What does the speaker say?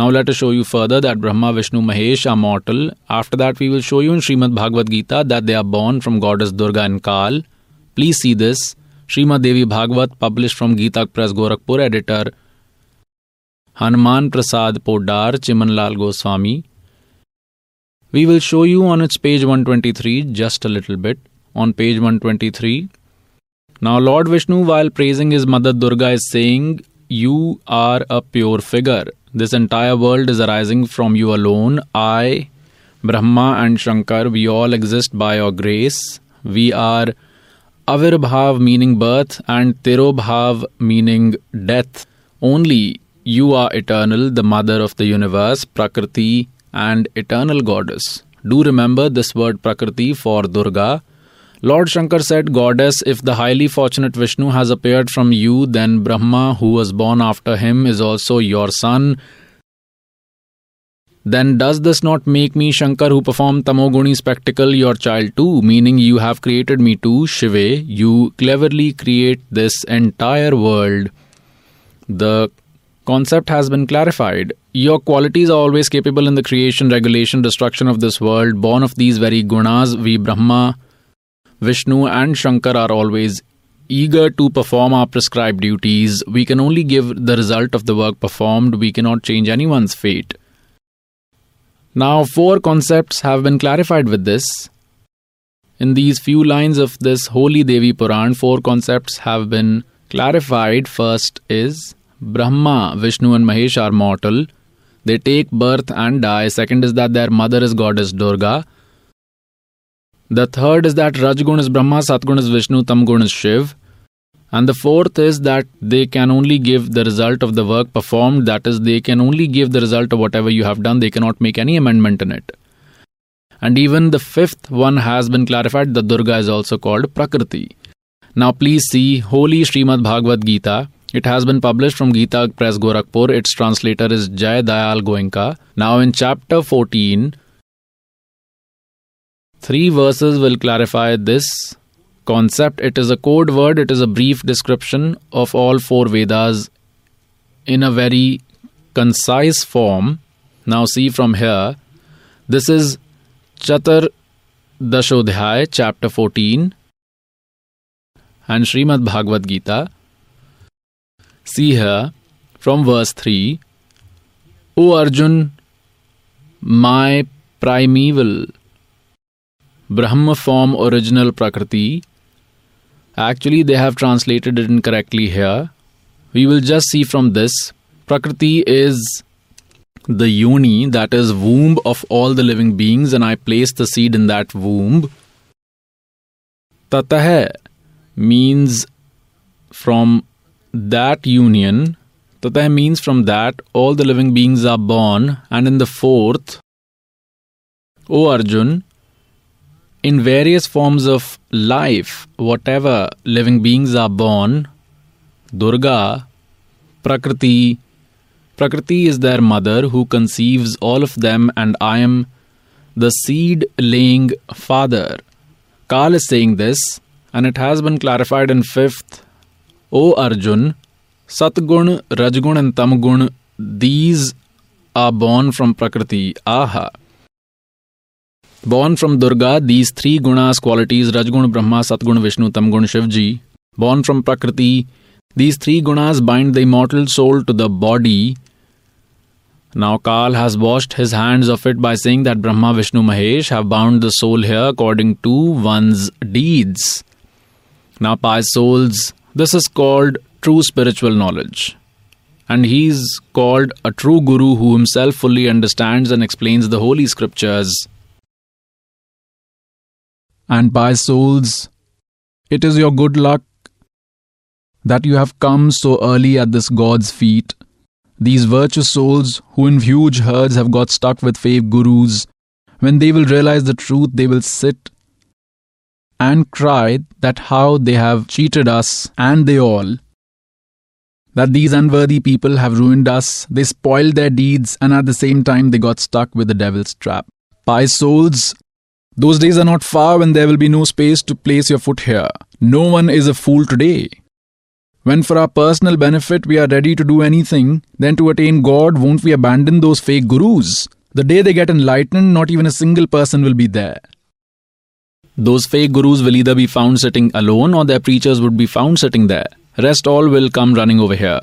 Now let us show you further that Brahma, Vishnu, Mahesh are mortal. After that, we will show you in Srimad Bhagavad Gita that they are born from goddess Durga and Kal. Please see this. Srimad Devi Bhagavat, published from Gita Press Gorakhpur, editor Hanuman Prasad Poddar, Chimanlal Goswami. We will show you on its page 123 just a little bit. On page 123. Now, Lord Vishnu, while praising his mother Durga, is saying, You are a pure figure. This entire world is arising from you alone. I, Brahma, and Shankar, we all exist by your grace. We are Avirbhav meaning birth and Tirobhav meaning death. Only you are eternal, the mother of the universe, Prakriti, and eternal goddess. Do remember this word Prakriti for Durga. Lord Shankar said, Goddess, if the highly fortunate Vishnu has appeared from you, then Brahma, who was born after him, is also your son. Then does this not make me Shankar, who performed Tamoguni spectacle, your child too? Meaning you have created me too, Shive. You cleverly create this entire world. The concept has been clarified. Your qualities are always capable in the creation, regulation, destruction of this world. Born of these very gunas, we Brahma, Vishnu, and Shankar are always eager to perform our prescribed duties. We can only give the result of the work performed, we cannot change anyone's fate. Now, four concepts have been clarified with this. In these few lines of this holy Devi Puran, four concepts have been clarified. First is Brahma, Vishnu, and Mahesh are mortal. They take birth and die. Second is that their mother is goddess Durga. The third is that Rajgun is Brahma, Satgun is Vishnu, Tamgun is Shiv. And the fourth is that they can only give the result of the work performed, that is, they can only give the result of whatever you have done, they cannot make any amendment in it. And even the fifth one has been clarified that Durga is also called Prakriti. Now, please see Holy Srimad Bhagavad Gita. It has been published from Gita Press Gorakhpur. Its translator is Jay Dayal Goenka. Now, in chapter 14, three verses will clarify this concept. It is a code word, it is a brief description of all four Vedas in a very concise form. Now, see from here, this is Chatur Dashodhyay, chapter 14, and Srimad Bhagavad Gita. See here from verse 3 O Arjun, my primeval Brahma form original Prakriti Actually, they have translated it incorrectly here. We will just see from this Prakriti is the yoni, that is, womb of all the living beings, and I place the seed in that womb. Tatah means from that union, Tatah means from that all the living beings are born, and in the fourth, O Arjun, in various forms of life, whatever living beings are born, Durga, Prakriti, Prakriti is their mother who conceives all of them, and I am the seed laying father. Kal is saying this, and it has been clarified in fifth. O Arjun, Satgun, Rajgun, and Tamgun, these are born from Prakriti. Aha. Born from Durga, these three gunas qualities Rajgun, Brahma, Satgun, Vishnu, Tamgun, Shivji. Born from Prakriti, these three gunas bind the immortal soul to the body. Now Kal has washed his hands of it by saying that Brahma, Vishnu, Mahesh have bound the soul here according to one's deeds. Now, by souls, this is called true spiritual knowledge. And he is called a true guru who himself fully understands and explains the holy scriptures and by souls, it is your good luck that you have come so early at this God's feet. These virtuous souls who in huge herds have got stuck with fake gurus, when they will realize the truth, they will sit and cry that how they have cheated us and they all. That these unworthy people have ruined us, they spoiled their deeds, and at the same time they got stuck with the devil's trap. By souls, those days are not far when there will be no space to place your foot here. No one is a fool today. When for our personal benefit we are ready to do anything, then to attain God, won't we abandon those fake gurus? The day they get enlightened, not even a single person will be there. Those fake gurus will either be found sitting alone or their preachers would be found sitting there. Rest all will come running over here.